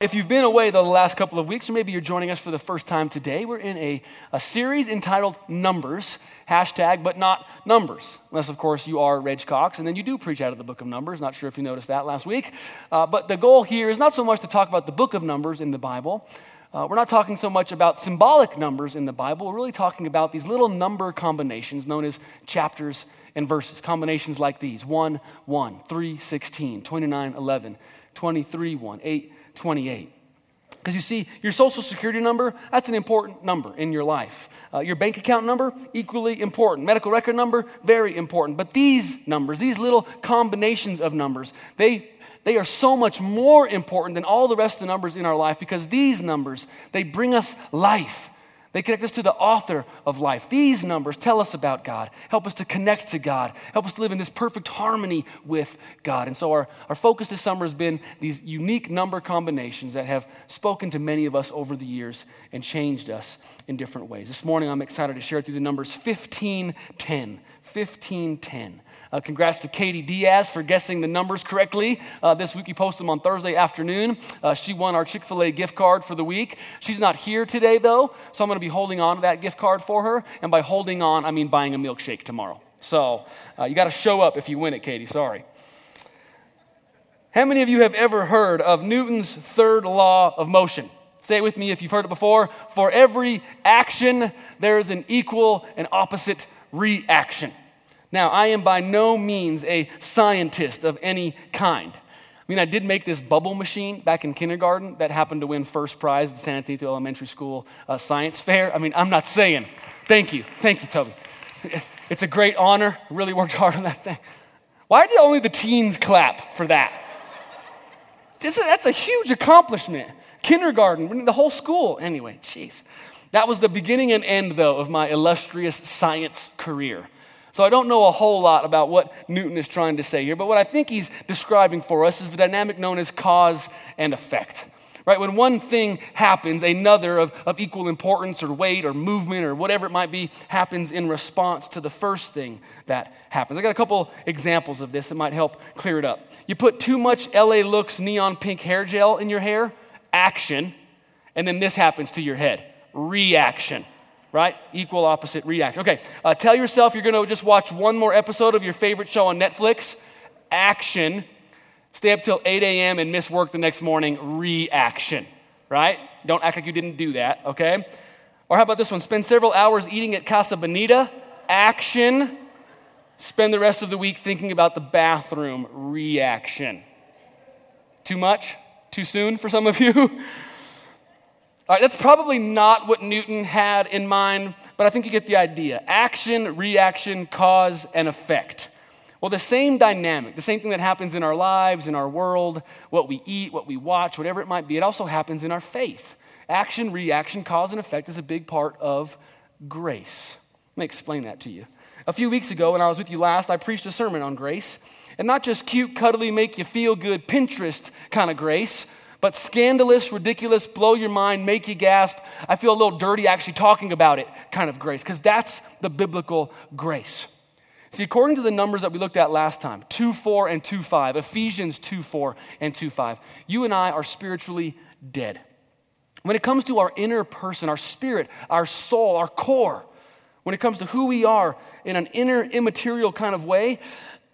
If you've been away the last couple of weeks, or maybe you're joining us for the first time today, we're in a, a series entitled Numbers, hashtag, but not numbers. Unless, of course, you are Reg Cox, and then you do preach out of the book of Numbers. Not sure if you noticed that last week. Uh, but the goal here is not so much to talk about the book of Numbers in the Bible. Uh, we're not talking so much about symbolic numbers in the Bible. We're really talking about these little number combinations known as chapters and verses. Combinations like these 1, 1, 3, 16, 29, 11, 23, 1, 8, 28. Because you see, your social security number, that's an important number in your life. Uh, your bank account number, equally important. Medical record number, very important. But these numbers, these little combinations of numbers, they, they are so much more important than all the rest of the numbers in our life because these numbers, they bring us life. They connect us to the author of life. These numbers tell us about God, help us to connect to God, help us to live in this perfect harmony with God. And so, our, our focus this summer has been these unique number combinations that have spoken to many of us over the years and changed us in different ways. This morning, I'm excited to share through the numbers 1510. 1510. Uh, congrats to Katie Diaz for guessing the numbers correctly. Uh, this week you post them on Thursday afternoon. Uh, she won our Chick fil A gift card for the week. She's not here today, though, so I'm going to be holding on to that gift card for her. And by holding on, I mean buying a milkshake tomorrow. So uh, you got to show up if you win it, Katie. Sorry. How many of you have ever heard of Newton's third law of motion? Say it with me if you've heard it before. For every action, there is an equal and opposite reaction. Now, I am by no means a scientist of any kind. I mean, I did make this bubble machine back in kindergarten that happened to win first prize at the San Antonio Elementary School uh, Science Fair. I mean, I'm not saying. Thank you. Thank you, Toby. It's a great honor. Really worked hard on that thing. Why did only the teens clap for that? That's a huge accomplishment. Kindergarten, the whole school. Anyway, jeez. That was the beginning and end, though, of my illustrious science career. So I don't know a whole lot about what Newton is trying to say here, but what I think he's describing for us is the dynamic known as cause and effect. Right? When one thing happens, another of, of equal importance or weight or movement or whatever it might be happens in response to the first thing that happens. I got a couple examples of this that might help clear it up. You put too much LA Looks neon pink hair gel in your hair, action, and then this happens to your head, reaction right? Equal opposite reaction. Okay, uh, tell yourself you're going to just watch one more episode of your favorite show on Netflix. Action. Stay up till 8 a.m. and miss work the next morning. Reaction, right? Don't act like you didn't do that, okay? Or how about this one? Spend several hours eating at Casa Bonita. Action. Spend the rest of the week thinking about the bathroom. Reaction. Too much? Too soon for some of you? All right, that's probably not what Newton had in mind, but I think you get the idea. Action, reaction, cause, and effect. Well, the same dynamic, the same thing that happens in our lives, in our world, what we eat, what we watch, whatever it might be, it also happens in our faith. Action, reaction, cause, and effect is a big part of grace. Let me explain that to you. A few weeks ago, when I was with you last, I preached a sermon on grace. And not just cute, cuddly, make you feel good, Pinterest kind of grace, but scandalous, ridiculous, blow your mind, make you gasp. I feel a little dirty actually talking about it kind of grace, because that's the biblical grace. See, according to the numbers that we looked at last time 2 4 and 2 5, Ephesians 2 4 and 2 5, you and I are spiritually dead. When it comes to our inner person, our spirit, our soul, our core, when it comes to who we are in an inner, immaterial kind of way,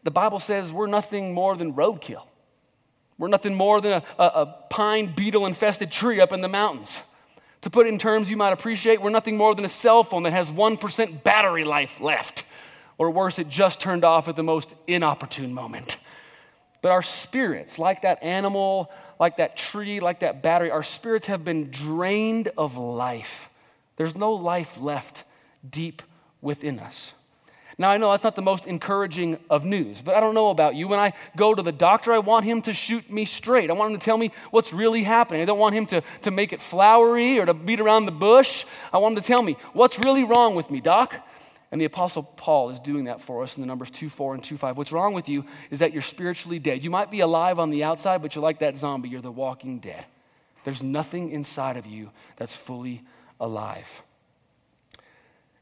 the Bible says we're nothing more than roadkill. We're nothing more than a, a, pine beetle infested tree up in the mountains. To put it in terms you might appreciate, we're nothing more than a cell phone that has 1% battery life left. Or worse, it just turned off at the most inopportune moment. But our spirits, like that animal, like that tree, like that battery, our spirits have been drained of life. There's no life left deep within us. Now, I know that's not the most encouraging of news, but I don't know about you. When I go to the doctor, I want him to shoot me straight. I want him to tell me what's really happening. I don't want him to, to make it flowery or to beat around the bush. I want him to tell me what's really wrong with me, doc. And the Apostle Paul is doing that for us in the numbers 2 4 and 2 5. What's wrong with you is that you're spiritually dead. You might be alive on the outside, but you're like that zombie. You're the walking dead. There's nothing inside of you that's fully alive.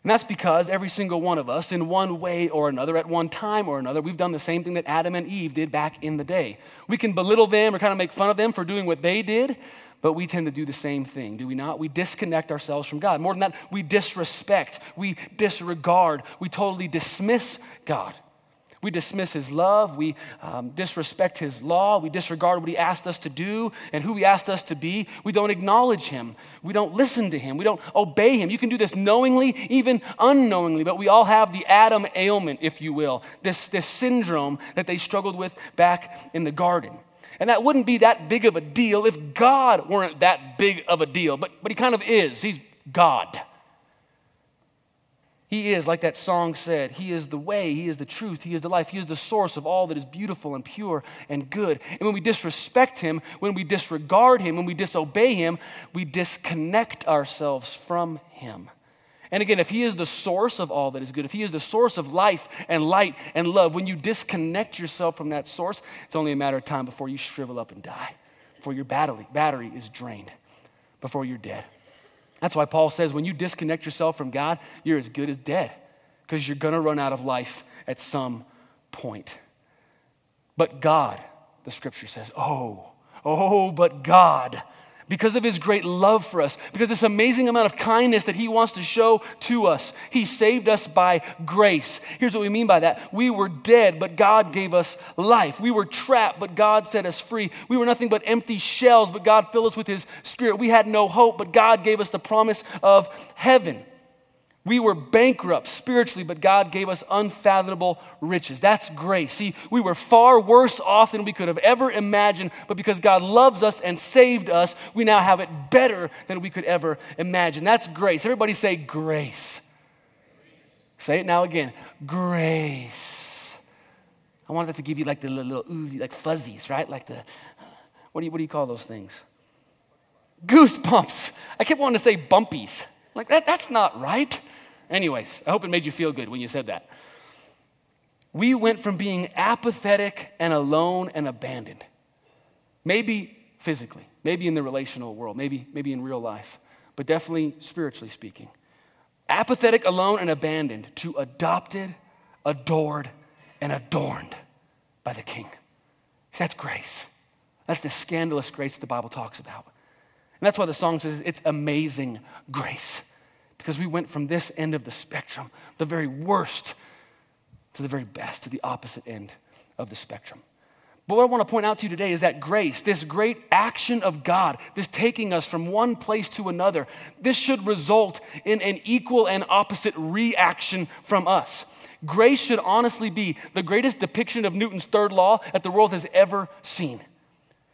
And that's because every single one of us, in one way or another, at one time or another, we've done the same thing that Adam and Eve did back in the day. We can belittle them or kind of make fun of them for doing what they did, But we tend to do the same thing, do we not? We disconnect ourselves from God. More than that, we disrespect, we disregard, we totally dismiss God. We dismiss his love. We um, disrespect his law. We disregard what he asked us to do and who he asked us to be. We don't acknowledge him. We don't listen to him. We don't obey him. You can do this knowingly, even unknowingly, but we all have the Adam ailment, if you will, this, this syndrome that they struggled with back in the garden. And that wouldn't be that big of a deal if God weren't that big of a deal, but, but he kind of is. He's God. He is, like that song said, He is the way, He is the truth, He is the life, He is the source of all that is beautiful and pure and good. And when we disrespect Him, when we disregard Him, when we disobey Him, we disconnect ourselves from Him. And again, if He is the source of all that is good, if He is the source of life and light and love, when you disconnect yourself from that source, it's only a matter of time before you shrivel up and die, before your battery, battery is drained, before you're dead. That's why Paul says when you disconnect yourself from God, you're as good as dead because you're going to run out of life at some point. But God, the scripture says, oh, oh, but God because of his great love for us, because this amazing amount of kindness that he wants to show to us. He saved us by grace. Here's what we mean by that we were dead, but God gave us life. We were trapped, but God set us free. We were nothing but empty shells, but God filled us with his spirit. We had no hope, but God gave us the promise of heaven. We were bankrupt spiritually, but God gave us unfathomable riches. That's grace. See, we were far worse off than we could have ever imagined, but because God loves us and saved us, we now have it better than we could ever imagine. That's grace. Everybody say grace. Say it now again. Grace. I wanted that to give you like the little, oozy, like fuzzies, right? Like the, what do you, what do you call those things? Goosebumps. I kept wanting to say bumpies. Like, that, that's not right. Anyways, I hope it made you feel good when you said that. We went from being apathetic and alone and abandoned, maybe physically, maybe in the relational world, maybe, maybe in real life, but definitely spiritually speaking. Apathetic, alone, and abandoned to adopted, adored, and adorned by the King. That's grace. That's the scandalous grace the Bible talks about. And that's why the song says it's amazing grace because we went from this end of the spectrum, the very worst, to the very best, to the opposite end of the spectrum. But what I want to point out to you today is that grace, this great action of God, this taking us from one place to another, this should result in an equal and opposite reaction from us. Grace should honestly be the greatest depiction of Newton's third law that the world has ever seen.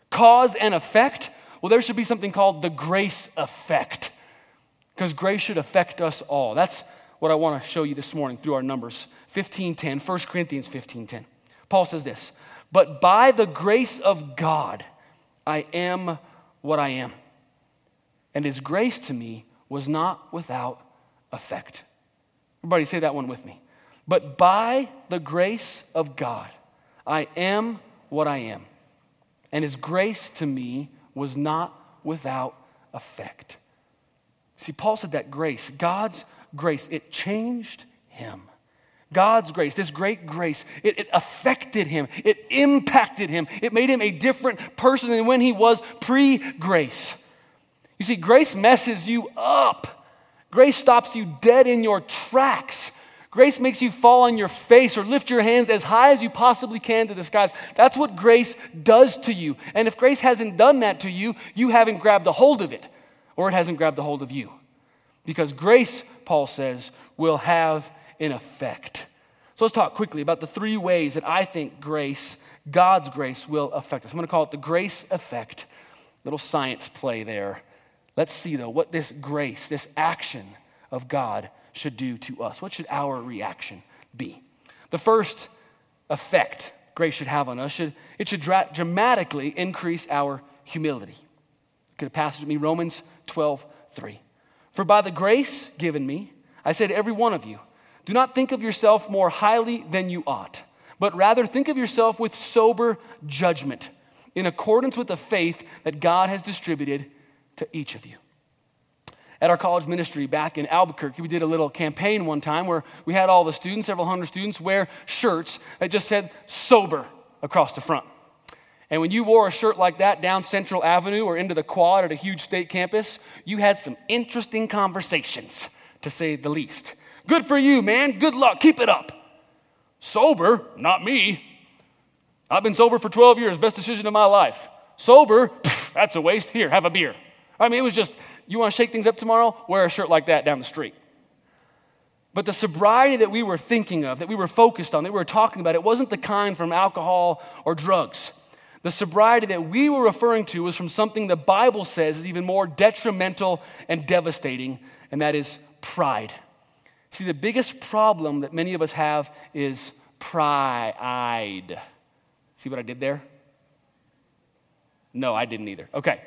Cause and effect, well, there should be something called the grace effect because grace should affect us all. That's what I want to show you this morning through our numbers. 15:10, 1 Corinthians 15:10. Paul says this, "But by the grace of God I am what I am. And his grace to me was not without effect." Everybody say that one with me. But by the grace of God I am what I am. And his grace to me was not without effect. See, Paul said that grace, God's grace, it changed him. God's grace, this great grace, it, it, affected him, it impacted him, it made him a different person than when he was pre grace. You see, grace messes you up. Grace stops you dead in your tracks. Grace makes you fall on your face or lift your hands as high as you possibly can to the skies. That's what grace does to you. And if grace hasn't done that to you, you haven't grabbed a hold of it or it hasn't grabbed a hold of you. Because grace, Paul says, will have an effect. So let's talk quickly about the three ways that I think grace, God's grace, will affect us. I'm going to call it the grace effect. Little science play there. Let's see, though, what this grace, this action of God should do to us. What should our reaction be? The first effect grace should have on us should it should dra- dramatically increase our humility. Could a passage with me Romans 12, 3. For by the grace given me, I say to every one of you, do not think of yourself more highly than you ought, but rather think of yourself with sober judgment, in accordance with the faith that God has distributed to each of you. At our college ministry back in Albuquerque, we did a little campaign one time where we had all the students, several hundred students, wear shirts that just said sober across the front. And when you wore a shirt like that down Central Avenue or into the quad at a huge state campus, you had some interesting conversations, to say the least. Good for you, man. Good luck. Keep it up. Sober? Not me. I've been sober for 12 years. Best decision of my life. Sober? Pff, that's a waste. Here, have a beer. I mean, it was just, you want to shake things up tomorrow? Wear a shirt like that down the street. But the sobriety that we were thinking of, that we were focused on, that we were talking about, it wasn't the kind from alcohol or drugs. The sobriety that we were referring to was from something the Bible says is even more detrimental and devastating, and that is pride. See, the biggest problem that many of us have is pride. See what I did there? No, I didn't either. Okay.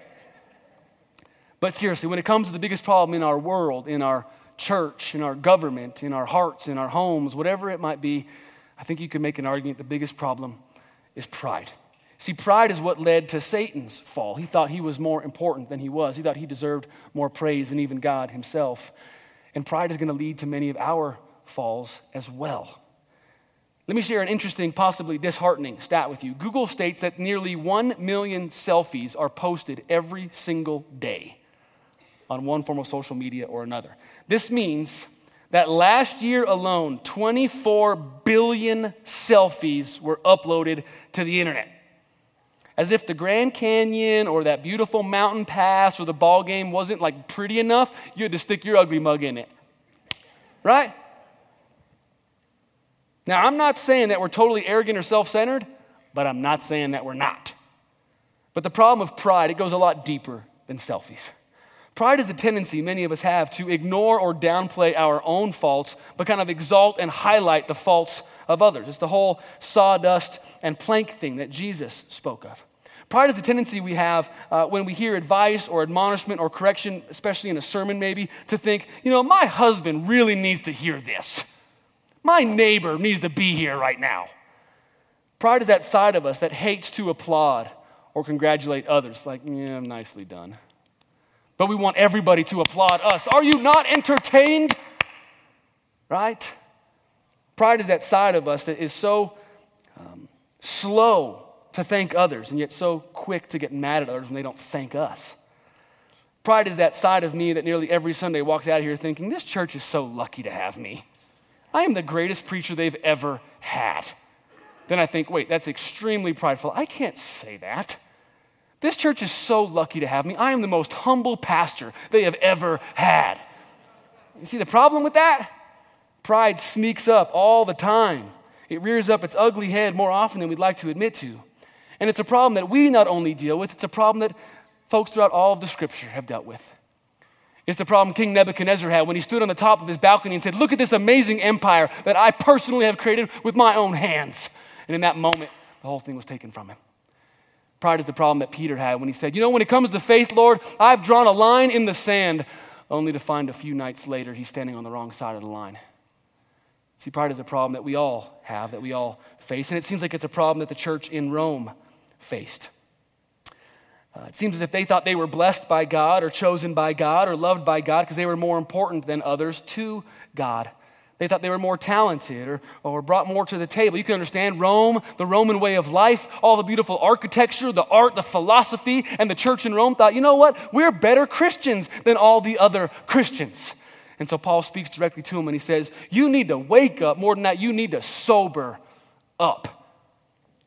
But seriously, when it comes to the biggest problem in our world, in our church, in our government, in our hearts, in our homes, whatever it might be, I think you can make an argument the biggest problem is pride. See, pride is what led to Satan's fall. He thought he was more important than he was, he thought he deserved more praise than even God himself. And pride is going to lead to many of our falls as well. Let me share an interesting, possibly disheartening stat with you. Google states that nearly 1 million selfies are posted every single day on one form of social media or another. This means that last year alone, 24 billion selfies were uploaded to the internet. As if the Grand Canyon or that beautiful mountain pass or the ball game wasn't like pretty enough, you had to stick your ugly mug in it. Right? Now, I'm not saying that we're totally arrogant or self centered, but I'm not saying that we're not. But the problem of pride, it goes a lot deeper than selfies. Pride is the tendency many of us have to ignore or downplay our own faults, but kind of exalt and highlight the faults of others. It's the whole sawdust and plank thing that Jesus spoke of. Pride is the tendency we have uh, when we hear advice or admonishment or correction, especially in a sermon maybe, to think, you know, my husband really needs to hear this. My neighbor needs to be here right now. Pride is that side of us that hates to applaud or congratulate others, like, yeah, nicely done but we want everybody to applaud us. Are you not entertained? Right? Pride is that side of us that is so um, slow to thank others and yet so quick to get mad at others when they don't thank us. Pride is that side of me that nearly every Sunday walks out of here thinking, this church is so lucky to have me. I am the greatest preacher they've ever had. Then I think, wait, that's extremely prideful. I can't say that. This church is so lucky to have me. I am the most humble pastor they have ever had. You see the problem with that? Pride sneaks up all the time. It rears up its ugly head more often than we'd like to admit to. And it's a problem that we not only deal with, it's a problem that folks throughout all of the scripture have dealt with. It's the problem King Nebuchadnezzar had when he stood on the top of his balcony and said, Look at this amazing empire that I personally have created with my own hands. And in that moment, the whole thing was taken from him. Pride is the problem that Peter had when he said, You know, when it comes to faith, Lord, I've drawn a line in the sand, only to find a few nights later he's standing on the wrong side of the line. See, pride is a problem that we all have, that we all face, and it seems like it's a problem that the church in Rome faced. Uh, it seems as if they thought they were blessed by God or chosen by God or loved by God because they were more important than others to God. They thought they were more talented or, or brought more to the table. You can understand Rome, the Roman way of life, all the beautiful architecture, the art, the philosophy, and the church in Rome thought, you know what? We're better Christians than all the other Christians. And so Paul speaks directly to him and he says, You need to wake up. More than that, you need to sober up.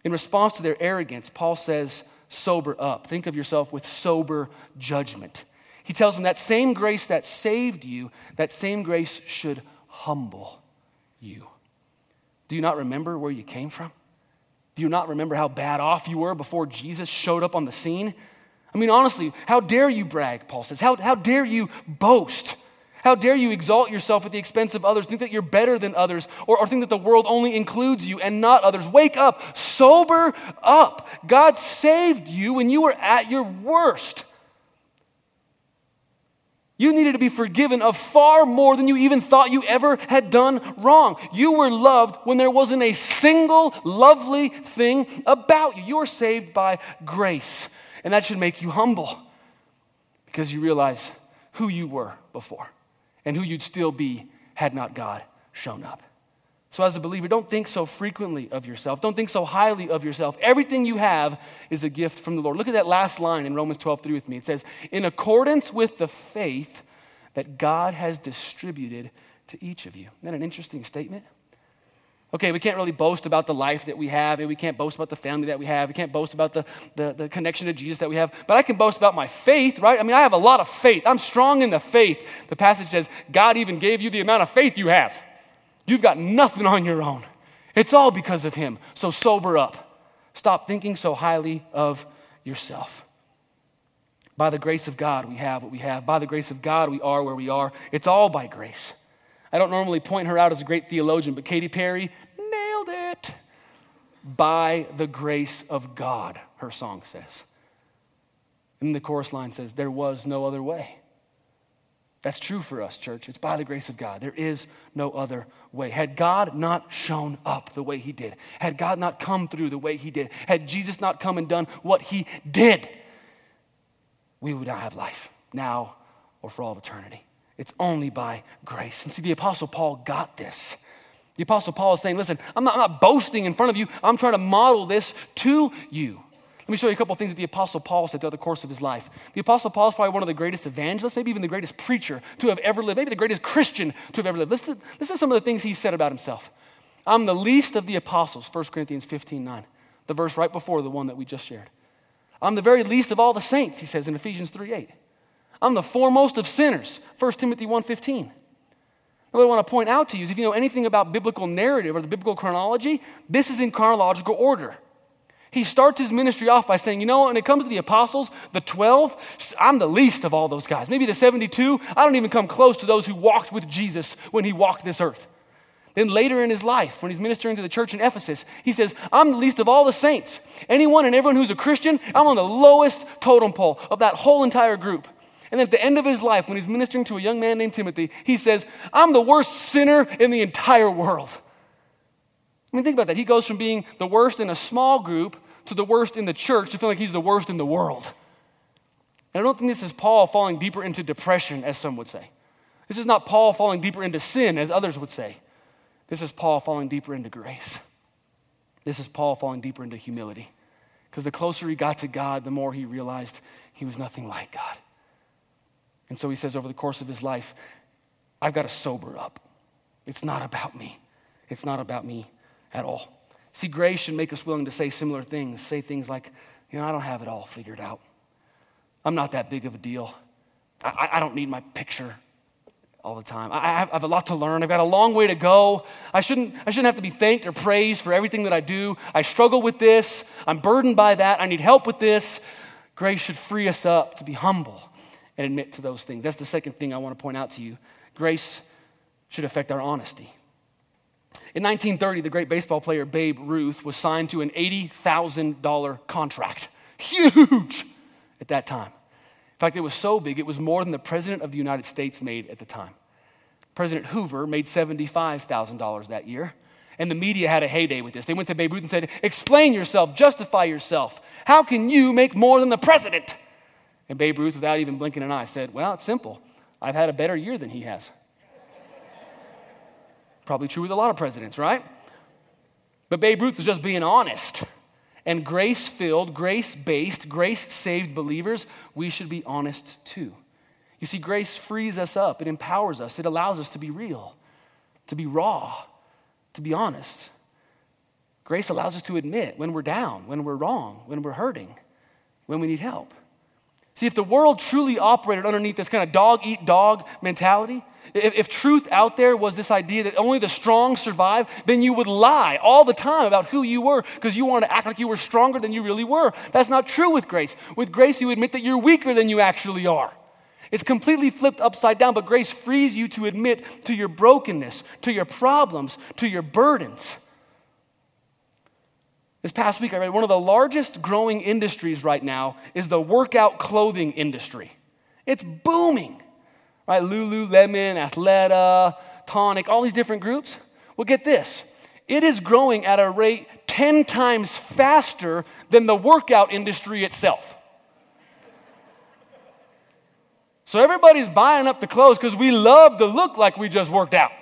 In response to their arrogance, Paul says, Sober up. Think of yourself with sober judgment. He tells them that same grace that saved you, that same grace should humble you. Do you not remember where you came from? Do you not remember how bad off you were before Jesus showed up on the scene? I mean, honestly, how dare you brag, Paul says? How, how dare you boast? How dare you exalt yourself at the expense of others, think that you're better than others, or, or think that the world only includes you and not others? Wake up, sober up. God saved you when you were at your worst. You needed to be forgiven of far more than you even thought you ever had done wrong. You were loved when there wasn't a single lovely thing about you. You were saved by grace. And that should make you humble because you realize who you were before and who you'd still be had not God shown up. So, as a believer, don't think so frequently of yourself. Don't think so highly of yourself. Everything you have is a gift from the Lord. Look at that last line in Romans 12 3 with me. It says, In accordance with the faith that God has distributed to each of you. Isn't that an interesting statement? Okay, we can't really boast about the life that we have, and we can't boast about the family that we have, we can't boast about the, the, the, connection to Jesus that we have, but I can boast about my faith, right? I mean, I have a lot of faith. I'm strong in the faith. The passage says, God even gave you the amount of faith you have. You've got nothing on your own. It's all because of Him. So sober up. Stop thinking so highly of yourself. By the grace of God, we have what we have. By the grace of God, we are where we are. It's all by grace. I don't normally point her out as a great theologian, but Katy Perry nailed it. By the grace of God, her song says. And the chorus line says, There was no other way. That's true for us, church. It's by the grace of God. There is no other way. Had God not shown up the way He did, had God not come through the way He did, had Jesus not come and done what He did, we would not have life now or for all of eternity. It's only by grace. And see, the Apostle Paul got this. The Apostle Paul is saying, listen, I'm not, I'm not boasting in front of you, I'm trying to model this to you. Let me show you a couple things that the Apostle Paul said throughout the course of his life. The Apostle Paul is probably one of the greatest evangelists, maybe even the greatest preacher to have ever lived, maybe the greatest Christian to have ever lived. Listen, listen to some of the things he said about himself. I'm the least of the apostles, 1 Corinthians 15 9, the verse right before the one that we just shared. I'm the very least of all the saints, he says in Ephesians 3 8. I'm the foremost of sinners, 1 Timothy 1.15. What I want to point out to you is if you know anything about biblical narrative or the biblical chronology, this is in chronological order. He starts his ministry off by saying, you know, when it comes to the apostles, the 12, I'm the least of all those guys. Maybe the 72, I don't even come close to those who walked with Jesus when he walked this earth. Then later in his life, when he's ministering to the church in Ephesus, he says, I'm the least of all the saints. Anyone and everyone who's a Christian, I'm on the lowest totem pole of that whole entire group. And at the end of his life, when he's ministering to a young man named Timothy, he says, I'm the worst sinner in the entire world. I mean, think about that. He goes from being the worst in a small group to the worst in the church to feel like he's the worst in the world. And I don't think this is Paul falling deeper into depression, as some would say. This is not Paul falling deeper into sin, as others would say. This is Paul falling deeper into grace. This is Paul falling deeper into humility. Because the closer he got to God, the more he realized he was nothing like God. And so he says over the course of his life, I've got to sober up. It's not about me. It's not about me at all. See, grace should make us willing to say similar things, say things like, you know, I don't have it all figured out. I'm not that big of a deal. I, I don't need my picture all the time. I I have, a lot to learn. I've got a long way to go. I shouldn't, I shouldn't have to be thanked or praised for everything that I do. I struggle with this. I'm burdened by that. I need help with this. Grace should free us up to be humble and admit to those things. That's the second thing I want to point out to you. Grace should affect our honesty. In 1930, the great baseball player Babe Ruth was signed to an $80,000 contract. Huge at that time. In fact, it was so big, it was more than the President of the United States made at the time. President Hoover made $75,000 that year. And the media had a heyday with this. They went to Babe Ruth and said, Explain yourself, justify yourself. How can you make more than the president? And Babe Ruth, without even blinking an eye, said, Well, it's simple. I've had a better year than he has. Probably true with a lot of presidents, right? But Babe Ruth was just being honest. And grace filled, grace based, grace saved believers, we should be honest too. You see, grace frees us up, it empowers us, it allows us to be real, to be raw, to be honest. Grace allows us to admit when we're down, when we're wrong, when we're hurting, when we need help. See, if the world truly operated underneath this kind of dog eat dog mentality, if, if, truth out there was this idea that only the strong survive, then you would lie all the time about who you were because you wanted to act like you were stronger than you really were. That's not true with grace. With grace, you admit that you're weaker than you actually are. It's completely flipped upside down, but grace frees you to admit to your brokenness, to your problems, to your burdens. This past week, I read one of the largest growing industries right now is the workout clothing industry. It's booming, right? Lululemon, Athleta, Tonic, all these different groups. Well, get this it is growing at a rate 10 times faster than the workout industry itself. So everybody's buying up the clothes because we love to look like we just worked out.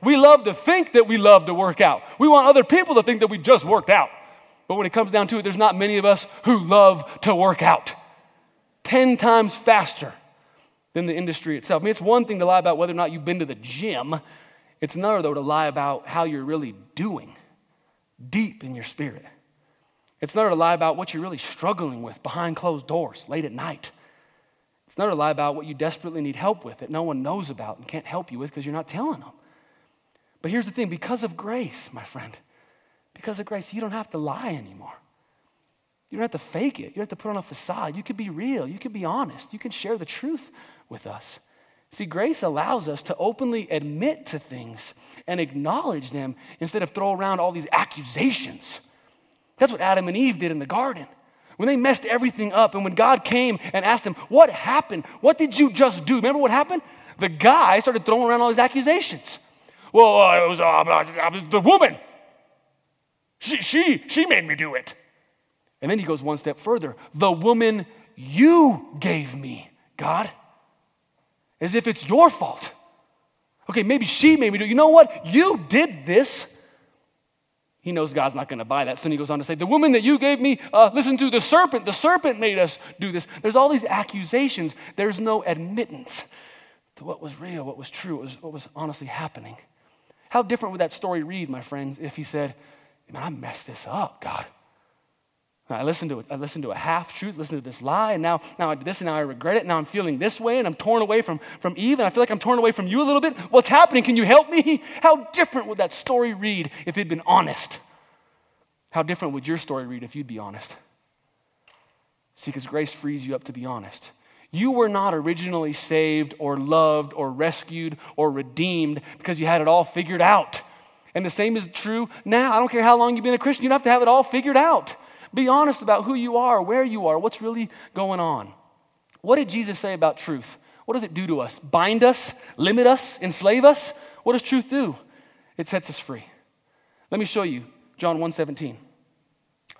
We love to think that we love to work out. We want other people to think that we just worked out. But when it comes down to it, there's not many of us who love to work out. 10 times faster than the industry itself. I mean, it's one thing to lie about whether or not you've been to the gym, it's another, though, to lie about how you're really doing deep in your spirit. It's another to lie about what you're really struggling with behind closed doors late at night. It's another to lie about what you desperately need help with that no one knows about and can't help you with because you're not telling them. But here's the thing because of grace, my friend, because of grace, you don't have to lie anymore. You don't have to fake it. You don't have to put on a facade. You can be real. You can be honest. You can share the truth with us. See, grace allows us to openly admit to things and acknowledge them instead of throw around all these accusations. That's what Adam and Eve did in the garden. When they messed everything up, and when God came and asked them, What happened? What did you just do? Remember what happened? The guy started throwing around all these accusations. Well, uh, it was uh, the woman. She, she, she made me do it. And then he goes one step further. The woman you gave me, God. As if it's your fault. Okay, maybe she made me do it. You know what? You did this. He knows God's not going to buy that. So he goes on to say, The woman that you gave me, uh, listen to the serpent. The serpent made us do this. There's all these accusations. There's no admittance to what was real, what was true, what was, what was honestly happening. How different would that story read, my friends, if he said, Man, I messed this up, God. I listened to. I listened to a half truth, listened to this lie, and now, now I did this, and now I regret it. Now I'm feeling this way, and I'm torn away from, from Eve, and I feel like I'm torn away from you a little bit. What's happening? Can you help me? How different would that story read if it'd been honest? How different would your story read if you'd be honest? See, because grace frees you up to be honest. You were not originally saved or loved or rescued or redeemed because you had it all figured out. And the same is true now. I don't care how long you've been a Christian, you don't have to have it all figured out. Be honest about who you are, where you are, what's really going on. What did Jesus say about truth? What does it do to us? Bind us, limit us, enslave us? What does truth do? It sets us free. Let me show you John 1:17.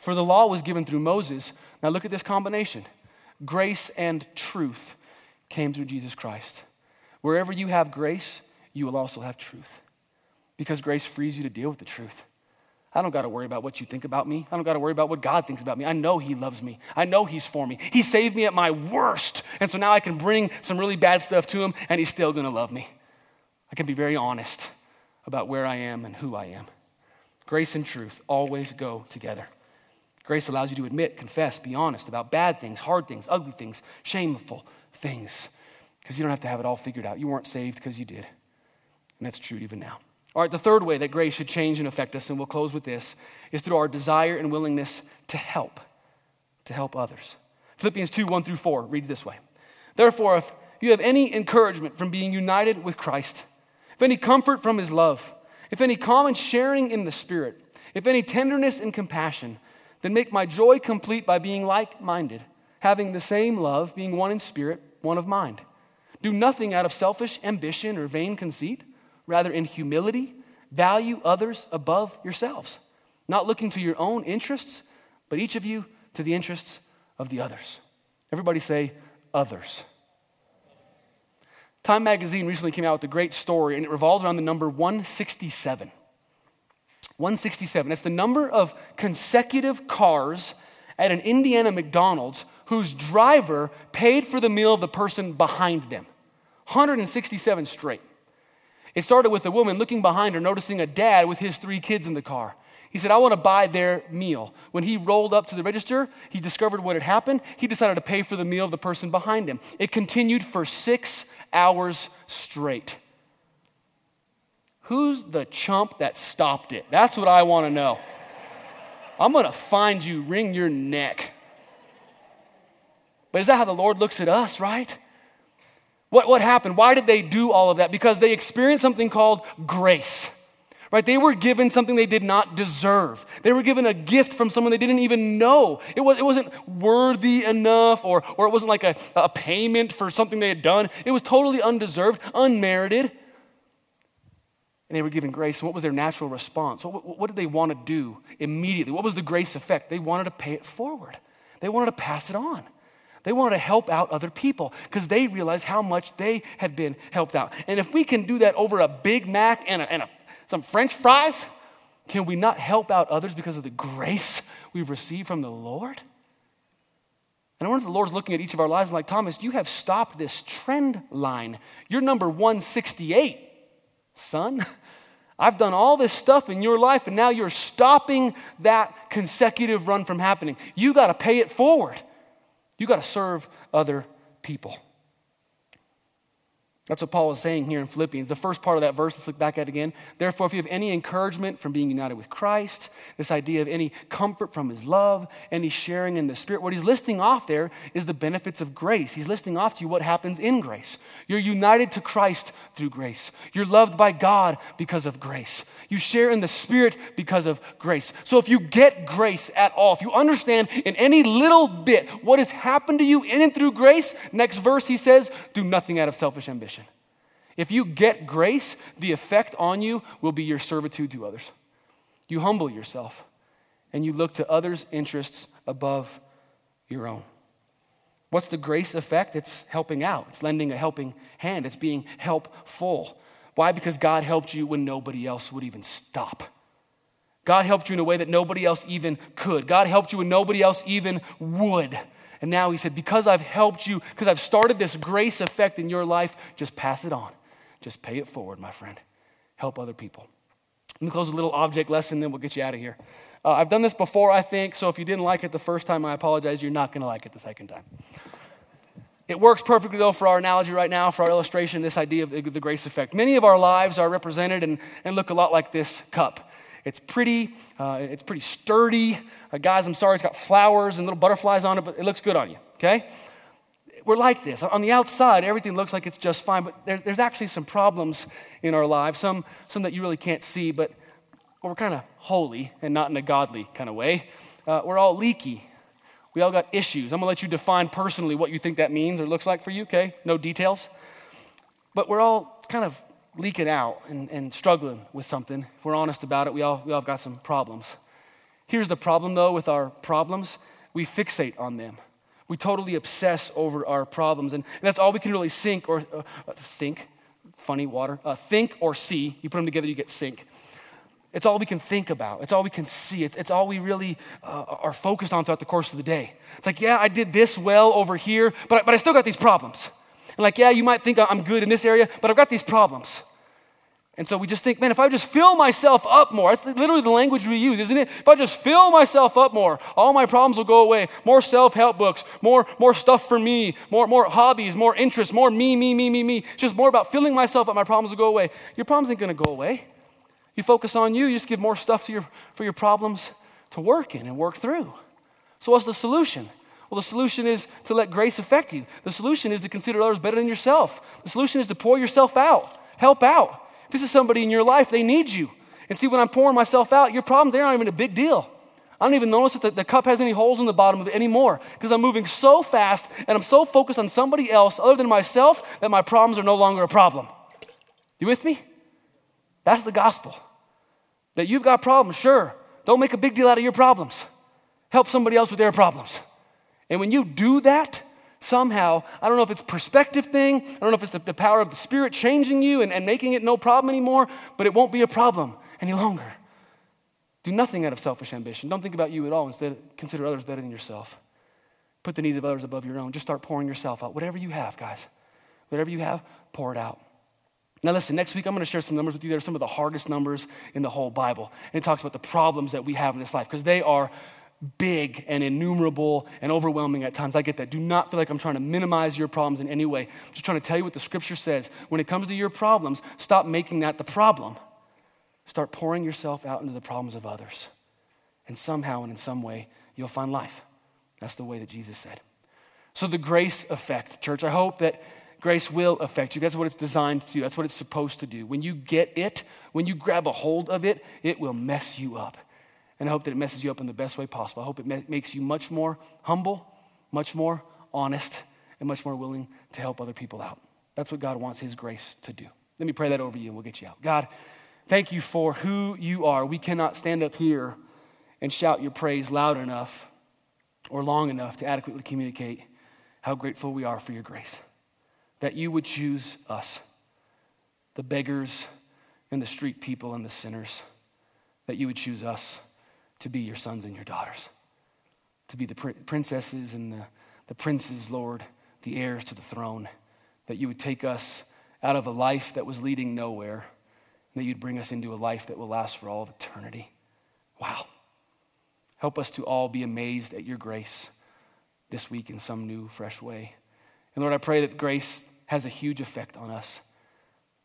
For the law was given through Moses. Now look at this combination. Grace and truth came through Jesus Christ. Wherever you have grace, you will also have truth. Because grace frees you to deal with the truth. I don't got to worry about what you think about me. I don't got to worry about what God thinks about me. I know He loves me. I know He's for me. He saved me at my worst. And so now I can bring some really bad stuff to Him and He's still going to love me. I can be very honest about where I am and who I am. Grace and truth always go together. Grace allows you to admit, confess, be honest about bad things, hard things, ugly things, shameful things, because you don't have to have it all figured out. You weren't saved because you did. And that's true even now. All right, the third way that grace should change and affect us, and we'll close with this, is through our desire and willingness to help, to help others. Philippians 2 1 through 4 reads this way Therefore, if you have any encouragement from being united with Christ, if any comfort from his love, if any common sharing in the Spirit, if any tenderness and compassion, then make my joy complete by being like minded, having the same love, being one in spirit, one of mind. Do nothing out of selfish ambition or vain conceit Rather, in humility, value others above yourselves, not looking to your own interests, but each of you to the interests of the others. Everybody say, others. Time magazine recently came out with a great story, and it revolves around the number 167. 167. It's the number of consecutive cars at an Indiana McDonald's whose driver paid for the meal of the person behind them. 167 straight. It started with a woman looking behind her, noticing a dad with his three kids in the car. He said, I want to buy their meal. When he rolled up to the register, he discovered what had happened. He decided to pay for the meal of the person behind him. It continued for six hours straight. Who's the chump that stopped it? That's what I want to know. I'm going to find you, wring your neck. But is that how the Lord looks at us, right? What, what happened? Why did they do all of that? Because they experienced something called grace. Right? They were given something they did not deserve. They were given a gift from someone they didn't even know. It, was, it wasn't worthy enough, or, or it wasn't like a, a payment for something they had done. It was totally undeserved, unmerited. And they were given grace. And what was their natural response? What, what, what did they want to do immediately? What was the grace effect? They wanted to pay it forward, they wanted to pass it on. They wanted to help out other people because they realized how much they had been helped out. And if we can do that over a Big Mac and, a, and a, some French fries, can we not help out others because of the grace we've received from the Lord? And I wonder if the Lord's looking at each of our lives like, Thomas, you have stopped this trend line. You're number 168, son. I've done all this stuff in your life, and now you're stopping that consecutive run from happening. You got to pay it forward. You got to serve other people. That's what Paul is saying here in Philippians. The first part of that verse, let's look back at it again. Therefore, if you have any encouragement from being united with Christ, this idea of any comfort from his love, any sharing in the Spirit, what he's listing off there is the benefits of grace. He's listing off to you what happens in grace. You're united to Christ through grace. You're loved by God because of grace. You share in the Spirit because of grace. So if you get grace at all, if you understand in any little bit what has happened to you in and through grace, next verse he says, do nothing out of selfish ambition. If you get grace, the effect on you will be your servitude to others. You humble yourself and you look to others' interests above your own. What's the grace effect? It's helping out, it's lending a helping hand, it's being helpful. Why? Because God helped you when nobody else would even stop. God helped you in a way that nobody else even could. God helped you when nobody else even would. And now He said, Because I've helped you, because I've started this grace effect in your life, just pass it on. Just pay it forward, my friend. Help other people. Let me close with a little object lesson, then we'll get you out of here. Uh, I've done this before, I think, so if you didn't like it the first time, I apologize. You're not going to like it the second time. It works perfectly, though, for our analogy right now, for our illustration, this idea of the grace effect. Many of our lives are represented and, and look a lot like this cup. It's pretty, uh, it's pretty sturdy. Uh, guys, I'm sorry, it's got flowers and little butterflies on it, but it looks good on you, okay? We're like this. On the outside, everything looks like it's just fine, but there, there's actually some problems in our lives, some, some that you really can't see, but we're kind of holy and not in a godly kind of way. Uh, we're all leaky. We all got issues. I'm going to let you define personally what you think that means or looks like for you, okay? No details. But we're all kind of leaking out and, and struggling with something. If we're honest about it, we all, we all got some problems. Here's the problem, though, with our problems we fixate on them. We totally obsess over our problems, and, and that's all we can really sink or uh, sink, funny water, uh, think or see. You put them together, you get sink. It's all we can think about. It's all we can see. It's, it's all we really uh, are focused on throughout the course of the day. It's like, yeah, I did this well over here, but I, but I still got these problems. And like, yeah, you might think I'm good in this area, but I've got these problems. And so we just think, man, if I just fill myself up more, that's literally the language we use, isn't it? If I just fill myself up more, all my problems will go away. More self help books, more, more stuff for me, more, more hobbies, more interests, more me, me, me, me, me. It's just more about filling myself up, my problems will go away. Your problems ain't to go away. You focus on you, you just give more stuff to your, for your problems to work in and work through. So, what's the solution? Well, the solution is to let grace affect you. The solution is to consider others better than yourself. The solution is to pour yourself out, help out. If this is somebody in your life, they need you. And see, when I'm pouring myself out, your problems, they aren't even a big deal. I don't even notice that the, the cup has any holes in the bottom of it anymore because I'm moving so fast and I'm so focused on somebody else other than myself that my problems are no longer a problem. You with me? That's the gospel. That you've got problems, sure. Don't make a big deal out of your problems. Help somebody else with their problems. And when you do that, somehow, I don't know if it's perspective thing, I don't know if it's the, the power of the Spirit changing you and, and making it no problem anymore, but it won't be a problem any longer. Do nothing out of selfish ambition. Don't think about you at all. Instead, consider others better than yourself. Put the needs of others above your own. Just start pouring yourself out. Whatever you have, guys. Whatever you have, pour it out. Now, listen, next week I'm going to share some numbers with you. They're some of the hardest numbers in the whole Bible. And it talks about the problems that we have in this life because they are big and innumerable and overwhelming at times. I get that. Do not feel like I'm trying to minimize your problems in any way. I'm just trying to tell you what the scripture says. When it comes to your problems, stop making that the problem. Start pouring yourself out into the problems of others. And somehow and in some way, you'll find life. That's the way that Jesus said. So, the grace effect, church, I hope that grace will affect you. That's what it's designed to do, that's what it's supposed to do. When you get it, when you grab a hold of it, it will mess you up. And I hope that it messes you up in the best way possible. I hope it makes you much more humble, much more honest, and much more willing to help other people out. That's what God wants His grace to do. Let me pray that over you and we'll get you out. God, thank you for who you are. We cannot stand up here and shout your praise loud enough or long enough to adequately communicate how grateful we are for your grace. That you would choose us, the beggars and the street people and the sinners, that you would choose us to be your sons and your daughters, to be the princesses and the, the princes, Lord, the heirs to the throne, that you would take us out of a life that was leading nowhere, and that you'd bring us into a life that will last for all of eternity. Wow. Help us to all be amazed at your grace this week in some new, fresh way. And Lord, I pray that grace has a huge effect on us.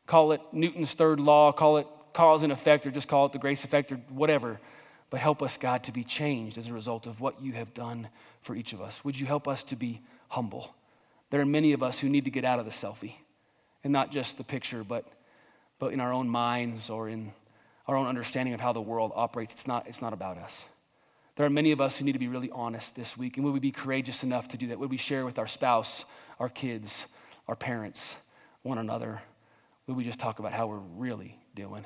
Call it Newton's third law, call it cause and effect, or just call it the grace effect, or whatever. But help us, God, to be changed as a result of what you have done for each of us. Would you help us to be humble? There are many of us who need to get out of the selfie and not just the picture, but, but in our own minds or in our own understanding of how the world operates. It's not, it's not about us. There are many of us who need to be really honest this week. And would we be courageous enough to do that? Would we share with our spouse, our kids, our parents, one another? Would we just talk about how we're really doing?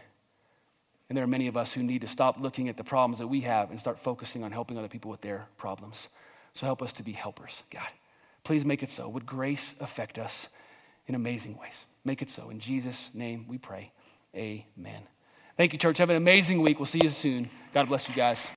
And there are many of us who need to stop looking at the problems that we have and start focusing on helping other people with their problems. So help us to be helpers, God. Please make it so. Would grace affect us in amazing ways? Make it so. In Jesus' name we pray. Amen. Thank you, church. Have an amazing week. We'll see you soon. God bless you guys.